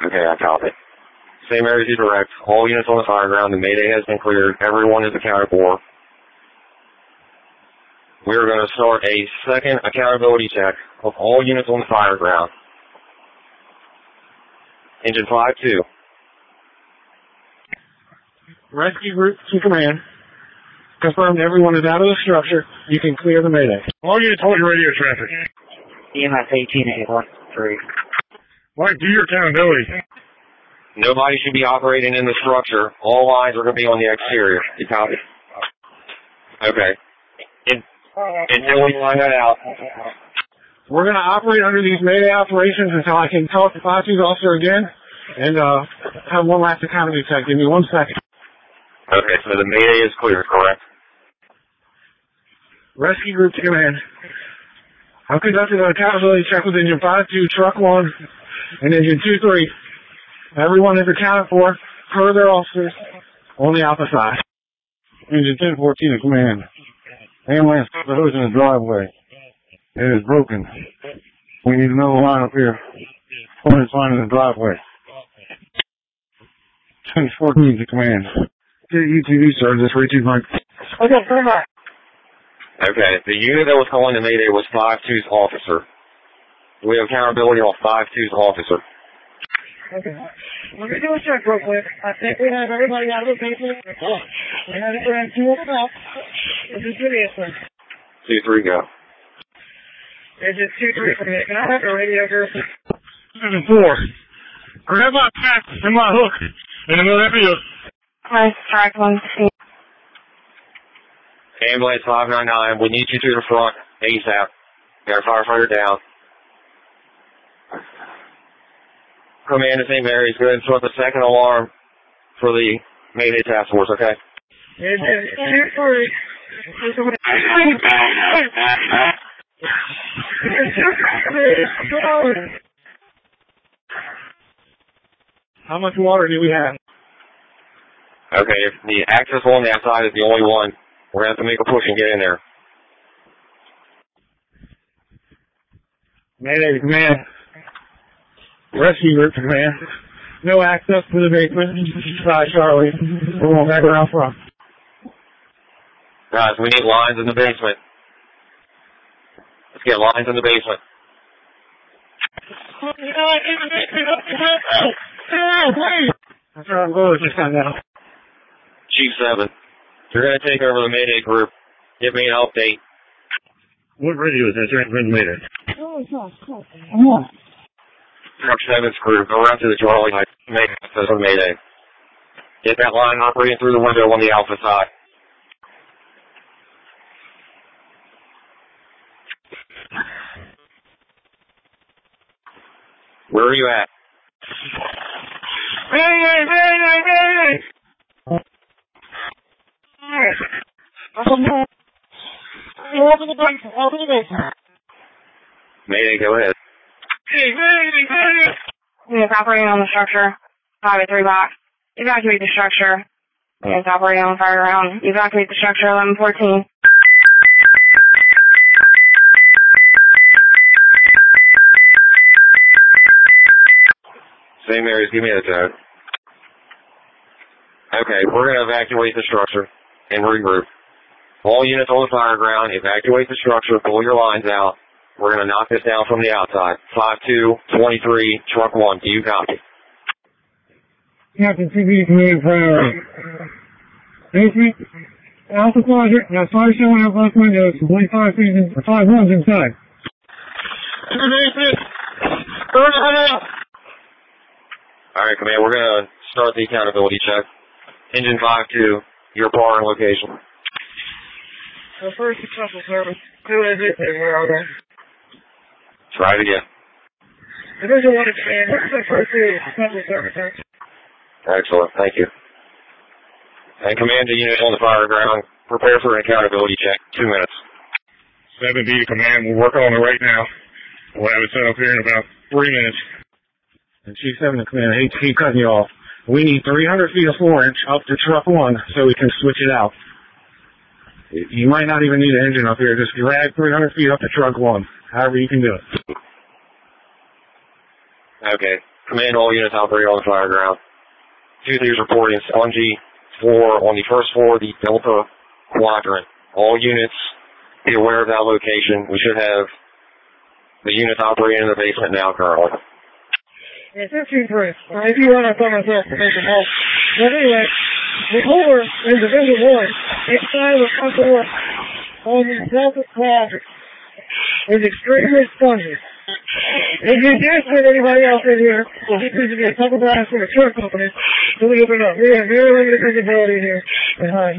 Okay, I copy. Same area as you direct. All units on the fire ground. The Mayday has been cleared. Everyone is accounted for. We are going to start a second accountability check of all units on the fire ground. Engine 5-2. Rescue group to command. Confirmed everyone is out of the structure. You can clear the mayday. All units hold your radio traffic. EMS 18813. Mike, do your accountability. Nobody should be operating in the structure. All lines are going to be on the exterior. You copy? Okay. In, until we line that out. We're going to operate under these mayday operations until I can talk to 5 officer again and uh, have one last accountability check. Give me one second. Okay, so the Mayday is clear, correct? Rescue group to command. I've conducted an accountability check within engine 5-2, truck 1, and engine 2-3. Everyone is accounted for per their officers on the alpha side. Engine 1014 to command. Ambulance the hose in the driveway. It is broken. We need another line up here. Point line in the driveway. 1014 to command. Get UTV started. This reaching Mike. Okay, very much. Okay, the unit that was calling the Mayday was 5-2's officer. We have accountability on 5-2's officer. Okay. Let me do a check real quick. I think we have everybody out of the basement. We have it around two of them. This is good answer. 2-3, go. It's just two, three for me. Can I have the radio here? Seven four. Grab my pack and my hook in the middle of that field. Nice, track one. Ambulance 599, we need you to the front ASAP. Got a firefighter down. Command to St. Mary's, go ahead and start the second alarm for the Mayday Task Force, okay? It's just two. How much water do we have? Okay, if the access on that side is the only one, we're going to have to make a push and get in there. Mayday command. Rescue group to command. No access to the basement. Bye, Charlie. We're going back around front. Guys, we need lines in the basement. Let's get lines in the basement. That's where I'm going this now. Chief 7, you're going to take over the Mayday group. Give me an update. What radio is that? Transmitting later. Truck 7's crew, go around to the Charlie line. Make access on Mayday. Get that line operating through the window on the Alpha side. Where are you at? Mayday, Mayday, Mayday! Open the basement, open the basement. Mayday, go ahead. Units operating on the structure. Five three box. Evacuate the structure. Units operating on the fire ground. Evacuate the structure. Eleven fourteen. St. Mary's, give me a tag. Okay, we're going to evacuate the structure and regroup. All units on the fire ground, evacuate the structure, pull your lines out. We're going to knock this down from the outside. 5-2, 23, truck 1, do you copy? Captain TV command fire. Basement. Alpha closet. Now fire showing out both windows. Complete fire season. Five ones inside. To the basement. Burn it out. Alright, command, we're going to start the accountability check. Engine 5-2, your bar and location. The first successful service. Who is it? Where are they? Try it again. Division 1 expand. The first successful service. Excellent, thank you. And command the unit on the fire ground, prepare for an accountability check. Two minutes. 7B to command. We're working on it right now. We'll have it set up here in about three minutes. And Chief 7 to command, I hate to keep cutting you off. We need 300 feet of 4 inch up to truck 1 so we can switch it out. You might not even need an engine up here. Just drag 300 feet up to truck 1. However you can do it. Okay. Command all units operating on the fire ground. Two thieves reporting LMG floor on the first floor the Delta quadrant. All units be aware of that location. We should have the units operating in the basement now currently. Yeah, 15 3. Uh, if you run, I thought myself to make a help. But anyway, the core in Division 1, inside of the front door on the Delta quadrant, is extremely spongy. If you guess with anybody else in here, well, this is a couple guys from a truck company, believe it or not, we have very limited visibility here. Uh,